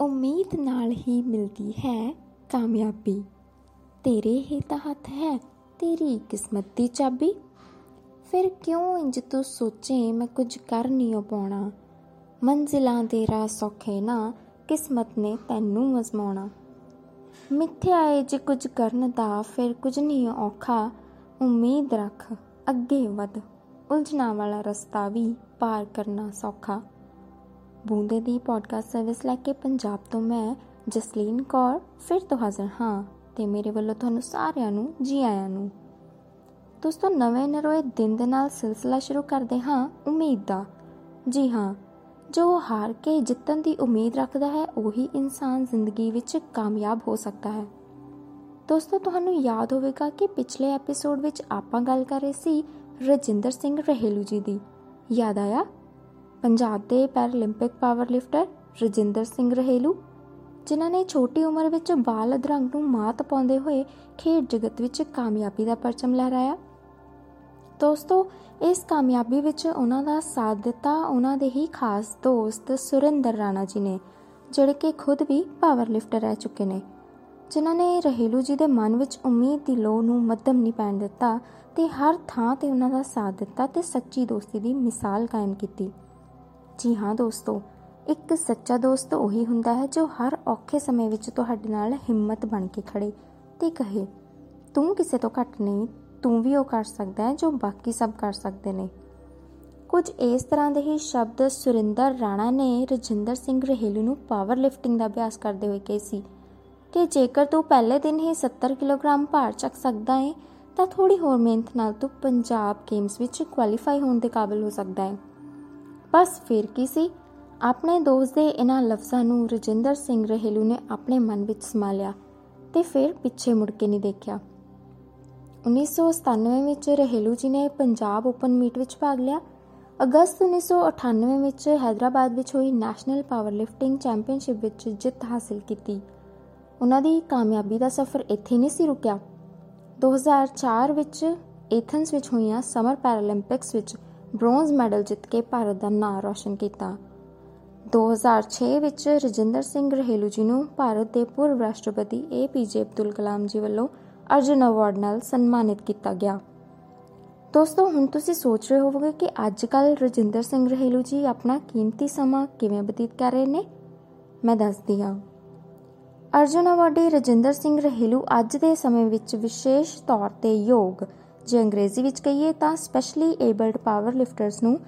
ਉਮੀਦ ਨਾਲ ਹੀ ਮਿਲਦੀ ਹੈ ਕਾਮਯਾਬੀ। ਤੇਰੇ ਹੀ ਤਾਂ ਹੱਥ ਹੈ, ਤੇਰੀ ਕਿਸਮਤ ਦੀ ਚਾਬੀ। ਫਿਰ ਕਿਉਂ ਇੰਜ ਤੂੰ ਸੋਚੇ ਮੈਂ ਕੁਝ ਕਰ ਨਹੀਂ ਪਾਉਣਾ? ਮੰਜ਼ਿਲਾਂ ਦੇ ਰਾਹ ਸੌਖੇ ਨਾ, ਕਿਸਮਤ ਨੇ ਤੈਨੂੰ ਮਜ਼ਮਾਉਣਾ ਮਿੱਥਿਆ ਏ ਜੇ ਕੁਝ ਕਰਨ ਦਾ, ਫਿਰ ਕੁਝ ਨਹੀਂ ਔਖਾ। ਉਮੀਦ ਰੱਖ, ਅੱਗੇ ਵਧ। ਉਲਝਣਾ ਵਾਲਾ ਰਸਤਾ ਵੀ ਪਾਰ ਕਰਨਾ ਸੌਖਾ। ਬੂੰਦੇ ਦੀ ਪੋਡਕਾਸਟ ਸਰਵਿਸ ਲੈ ਕੇ ਪੰਜਾਬ ਤੋਂ ਮੈਂ ਜਸਲੀਨ ਕੌਰ, ਫਿਰ ਤੋਂ ਹਾਜ਼ਰ ਹਾਂ ਤੇ ਮੇਰੇ ਵੱਲੋਂ ਤੁਹਾਨੂੰ ਸਾਰਿਆਂ ਨੂੰ, ਜੀ ਆਇਆਂ ਨੂੰ। ਦੋਸਤੋ, ਨਵੇਂ ਨਰੋਏ ਦਿਨ ਦੇ ਨਾਲ ਸਿਲਸਿਲਾ ਸ਼ੁਰੂ ਕਰਦੇ ਹਾਂ ਉਮੀਦ ਦਾ। ਜੀ ਹਾਂ, ਜੋ ਹਾਰ ਕੇ ਜਿੱਤਣ ਦੀ ਉਮੀਦ ਰੱਖਦਾ ਹੈ, ਉਹੀ ਇਨਸਾਨ ਜ਼ਿੰਦਗੀ ਵਿੱਚ ਕਾਮਯਾਬ ਹੋ ਸਕਦਾ ਹੈ। ਦੋਸਤੋ, ਤੁਹਾਨੂੰ ਯਾਦ ਹੋਵੇਗਾ ਕਿ ਪਿਛਲੇ ਐਪੀਸੋਡ ਵਿੱਚ ਆਪਾਂ ਗੱਲ ਕਰ ਰਹੇ ਸੀ ਰਜਿੰਦਰ ਸਿੰਘ ਰਹਿਲੂ ਜੀ ਦੀ। ਯਾਦ ਆਇਆ? ਪੰਜਾਬ ਦੇ Paralympic power lifter Rajinder Singh Rahilu, ਜਿਨ੍ਹਾਂ ਨੇ ਛੋਟੀ ਉਮਰ ਵਿੱਚ ਬਾਲ ਅਧਰੰਗ ਨੂੰ ਮਾਤ ਪਾਉਂਦੇ ਹੋਏ ਖੇਡ ਜਗਤ ਵਿੱਚ ਕਾਮਯਾਬੀ ਦਾ ਪਰਚਮ ਲਹਿਰਾਇਆ। ਦੋਸਤੋ, ਇਸ ਕਾਮਯਾਬੀ ਵਿੱਚ ਉਹਨਾਂ ਦਾ ਸਾਥ ਦਿੱਤਾ ਉਹਨਾਂ ਦੇ ਹੀ ਖਾਸ ਦੋਸਤ ਸੁਰਿੰਦਰ ਰਾਣਾ ਜੀ ਨੇ, ਜਿਹੜੇ ਕਿ ਖੁਦ ਵੀ ਪਾਵਰ ਲਿਫਟਰ ਰਹਿ ਚੁੱਕੇ ਨੇ, ਜਿਨ੍ਹਾਂ ਨੇ ਰਹਿਲੂ ਜੀ ਦੇ ਮਨ ਵਿੱਚ ਉਮੀਦ ਦੀ ਲੋ ਨੂੰ ਮੱਧਮ ਨਹੀਂ ਪੈਣ ਦਿੱਤਾ ਤੇ ਹਰ ਥਾਂ ਤੇ ਉਹਨਾਂ ਦਾ ਸਾਥ ਦਿੱਤਾ ਤੇ ਸੱਚੀ ਦੋਸਤੀ ਦੀ ਮਿਸਾਲ ਕਾਇਮ ਕੀਤੀ। ਜੀ ਹਾਂ ਦੋਸਤੋ। ਇੱਕ ਸੱਚਾ ਦੋਸਤ ਉਹੀ ਹੁੰਦਾ ਹੈ ਜੋ ਹਰ ਔਖੇ ਸਮੇਂ ਵਿੱਚ ਤੁਹਾਡੇ ਨਾਲ ਹਿੰਮਤ ਬਣ ਕੇ ਖੜੇ ਤੇ ਕਹੇ, ਤੂੰ ਕਿਸੇ ਤੋਂ ਘੱਟ ਨਹੀਂ, ਤੂੰ ਵੀ ਉਹ ਕਰ ਸਕਦਾ ਹੈ ਜੋ ਬਾਕੀ ਸਭ ਕਰ ਸਕਦੇ ਨੇ। ਕੁਝ ਇਸ ਤਰ੍ਹਾਂ ਦੇ ਹੀ ਸ਼ਬਦ ਸੁਰਿੰਦਰ ਰਾਣਾ ਨੇ ਰਜਿੰਦਰ ਸਿੰਘ ਰਹਿਲੂ ਨੂੰ ਪਾਵਰ ਲਿਫਟਿੰਗ ਦਾ ਅਭਿਆਸ ਕਰਦੇ ਹੋਏ ਕਹੇ ਸੀ ਕਿ ਜੇਕਰ ਤੂੰ ਪਹਿਲੇ ਦਿਨ ਹੀ 70 ਕਿਲੋਗ੍ਰਾਮ ਭਾਰ ਚੱਕ ਸਕਦਾ ਹੈ ਤਾਂ ਥੋੜੀ ਹੋਰ ਮਿਹਨਤ ਨਾਲ ਤੂੰ ਪੰਜਾਬ ਗੇਮਸ ਵਿੱਚ ਕੁਆਲੀਫਾਈ ਹੋਣ ਦੇ ਕਾਬਿਲ ਹੋ ਸਕਦਾ ਹੈ ਬਸ ਫੇਰ ਕੀ ਸੀ? ਆਪਣੇ ਦੋਸਤ ਦੇ ਇਹਨਾਂ ਲਫ਼ਜ਼ਾਂ ਨੂੰ ਰਜਿੰਦਰ ਸਿੰਘ ਰਹੇਲੂ ਨੇ ਆਪਣੇ ਮਨ ਵਿੱਚ ਸਮਾ ਲਿਆ ਤੇ ਫਿਰ ਪਿੱਛੇ ਮੁੜ ਕੇ ਨਹੀਂ ਦੇਖਿਆ। 1997 ਵਿੱਚ ਰਹੇਲੂ ਜੀ ਨੇ ਪੰਜਾਬ ਓਪਨ ਮੀਟ ਵਿੱਚ ਭਾਗ ਲਿਆ। ਅਗਸਤ 1998 ਵਿੱਚ ਹైదరాబాద్ ਵਿੱਚ ਹੋਈ ਨੈਸ਼ਨਲ ਪਾਵਰ ਲਿਫਟਿੰਗ ਚੈਂਪੀਅਨਸ਼ਿਪ ਵਿੱਚ ਜਿੱਤ ਹਾਸਲ ਕੀਤੀ। ਉਹਨਾਂ ਦੀ ਕਾਮਯਾਬੀ ਦਾ ਸਫ਼ਰ ਇੱਥੇ ਨਹੀਂ ਸੀ ਰੁਕਿਆ। 2004 ਵਿੱਚ ਏਥਨਸ ਵਿੱਚ ਹੋਈਆਂ ਸਮਰ ਪੈਰਾਲੰਪਿਕਸ ਵਿੱਚ ਬ੍ਰੌਂਜ਼ ਮੈਡਲ ਜਿੱਤ ਕੇ ਭਾਰਤ ਦਾ ਨਾਂ ਰੌਸ਼ਨ ਕੀਤਾ। 2006 ਵਿੱਚ ਰਜਿੰਦਰ ਸਿੰਘ ਰਹਿਲੂ ਜੀ ਨੂੰ ਭਾਰਤ ਦੇ ਪੂਰਵ ਰਾਸ਼ਟਰਪਤੀ ਏਪੀਜੇ ਅਬਦੁਲ ਕਲਾਮ ਜੀ ਵੱਲੋਂ ਅਰਜਨ ਅਵਾਰਡ ਨਾਲ ਸਨਮਾਨਿਤ ਕੀਤਾ ਗਿਆ। ਦੋਸਤੋ, ਹੁਣ ਤੁਸੀਂ ਸੋਚ ਰਹੇ ਹੋਵੋਗੇ ਕਿ ਅੱਜ ਕੱਲ ਰਜਿੰਦਰ ਸਿੰਘ ਰਹਿਲੂ ਜੀ ਆਪਣਾ ਕੀਮਤੀ ਸਮਾਂ ਕਿਵੇਂ ਬਤੀਤ ਕਰ ਰਹੇ ਨੇ? ਮੈਂ ਦੱਸਦੀ ਹਾਂ। ਅਰਜਨ ਅਵਾਰਡੀ ਰਜਿੰਦਰ ਸਿੰਘ ਰਹਿਲੂ ਅੱਜ ਦੇ ਸਮੇਂ ਵਿੱਚ ਵਿਸ਼ੇਸ਼ ਤੌਰ ਤੇ ਯੋਗ ਜੇ ਅੰਗਰੇਜ਼ੀ ਵਿੱਚ ਕਹੀਏ ਤਾਂ ਸਪੈਸ਼ਲੀ ਏਬਲਡ ਪਾਵਰ ਲਿਫਟਰਸ ਨੂੰ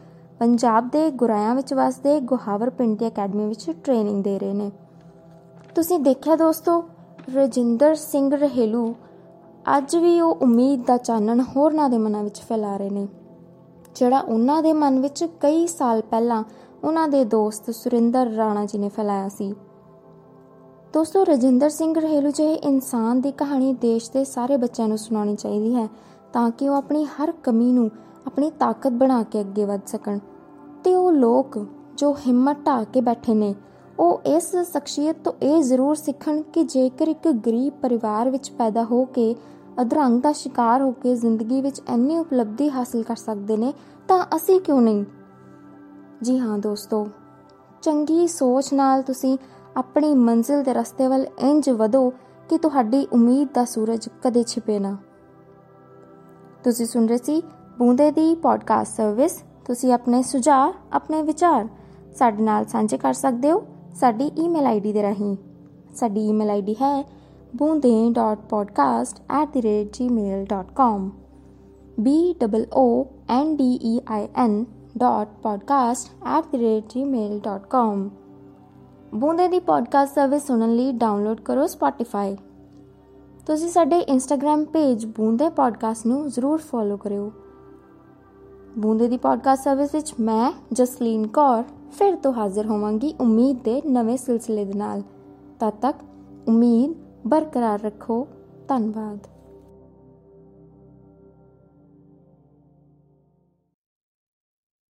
ਪੰਜਾਬ ਦੇ ਗੁਰਾਇਆਂ ਵਿੱਚ ਵਸਦੇ ਗੁਹਾਵਰ ਪਿੰਡ ਦੀ ਅਕੈਡਮੀ ਵਿੱਚ ਟ੍ਰੇਨਿੰਗ ਦੇ ਰਹੇ ਨੇ। ਤੁਸੀਂ ਦੇਖਿਆ ਦੋਸਤੋ, ਰਜਿੰਦਰ ਸਿੰਘ ਰਹਿਲੂ ਅੱਜ ਵੀ ਉਹ ਉਮੀਦ ਦਾ ਚਾਨਣ ਹੋਰਨਾਂ ਦੇ ਮਨਾਂ ਵਿੱਚ ਫੈਲਾ ਰਹੇ ਨੇ, ਜਿਹੜਾ ਉਹਨਾਂ ਦੇ ਮਨ ਵਿੱਚ ਕਈ ਸਾਲ ਪਹਿਲਾਂ ਉਹਨਾਂ ਦੇ ਦੋਸਤ ਸੁਰਿੰਦਰ ਰਾਣਾ ਜੀ ਨੇ ਫੈਲਾਇਆ ਸੀ। ਦੋਸਤੋ, ਰਜਿੰਦਰ ਸਿੰਘ ਰਹਿਲੂ ਜਿਹੇ ਇਨਸਾਨ ਦੀ ਕਹਾਣੀ ਦੇਸ਼ ਦੇ ਸਾਰੇ ਬੱਚਿਆਂ ਨੂੰ ਸੁਣਾਉਣੀ ਚਾਹੀਦੀ ਹੈ। ਤਾਂ ਕਿ ਉਹ ਆਪਣੀ ਹਰ ਕਮੀ ਨੂੰ ਆਪਣੀ ਤਾਕਤ ਬਣਾ ਕੇ ਅੱਗੇ ਵਧ ਸਕਣ। ਤੇ ਉਹ ਲੋਕ ਜੋ ਹਿੰਮਤ ਢਾ ਕੇ ਬੈਠੇ ਨੇ, ਉਹ ਇਸ ਸ਼ਖਸੀਅਤ ਤੋਂ ਇਹ ਜ਼ਰੂਰ ਸਿੱਖਣ ਕਿ ਜੇਕਰ ਇੱਕ ਗਰੀਬ ਪਰਿਵਾਰ ਵਿੱਚ ਪੈਦਾ ਹੋ ਕੇ ਅਧਰੰਗ ਦਾ ਸ਼ਿਕਾਰ ਹੋ ਕੇ ਜ਼ਿੰਦਗੀ ਵਿੱਚ ਇੰਨੀ ਉਪਲਬਧੀ ਹਾਸਲ ਕਰ ਸਕਦੇ ਨੇ, ਤਾਂ ਅਸੀਂ ਕਿਉਂ ਨਹੀਂ? ਜੀ ਹਾਂ ਦੋਸਤੋ, ਚੰਗੀ ਸੋਚ ਨਾਲ ਤੁਸੀਂ ਆਪਣੀ ਮੰਜ਼ਿਲ ਦੇ ਰਸਤੇ ਵੱਲ ਇੰਜ ਵਧੋ ਕਿ ਤੁਹਾਡੀ ਉਮੀਦ ਦਾ ਸੂਰਜ ਕਦੇ ਛਿਪੇ ਨਾ। ਤੁਸੀਂ ਸੁਣ ਰਹੇ ਸੀ ਬੂੰਦੇ ਦੀ ਪੋਡਕਾਸਟ ਸਰਵਿਸ ਤੁਸੀਂ ਆਪਣੇ ਸੁਝਾਅ, ਆਪਣੇ ਵਿਚਾਰ ਸਾਡੇ ਨਾਲ ਸਾਂਝੇ ਕਰ ਸਕਦੇ ਹੋ ਸਾਡੀ ਈਮੇਲ ਆਈਡੀ ਦੇ ਰਾਹੀਂ। ਸਾਡੀ ਈਮੇਲ ਆਈਡੀ ਹੈ boonde.podcast@gmail.com b o n d e i n .podcast@gmail.com ਬੂੰਦੇ ਦੀ ਪੋਡਕਾਸਟ ਸਰਵਿਸ ਸੁਣਨ ਲਈ ਡਾਊਨਲੋਡ ਕਰੋ Spotify ਤੁਸੀਂ ਸਾਡੇ ਇੰਸਟਾਗ੍ਰam ਪੇਜ ਬੂੰਦੇ ਪੋਡਕਾਸਟ ਨੂੰ ਜ਼ਰੂਰ ਫੋਲੋ ਕਰਿਓ। ਬੂੰਦੇ ਦੀ ਪੋਡਕਾਸਟ ਸਰਵਿਸ ਵਿੱਚ ਮੈਂ, ਜਸਲੀਨ ਕੌਰ, ਫਿਰ ਤੋਂ ਹਾਜ਼ਰ ਹੋਵਾਂਗੀ ਉਮੀਦ ਦੇ ਨਵੇਂ ਸਿਲਸਿਲੇ ਦੇ ਨਾਲ। ਤਦ ਤੱਕ ਉਮੀਦ ਬਰਕਰਾਰ ਰੱਖੋ। ਧੰਨਵਾਦ।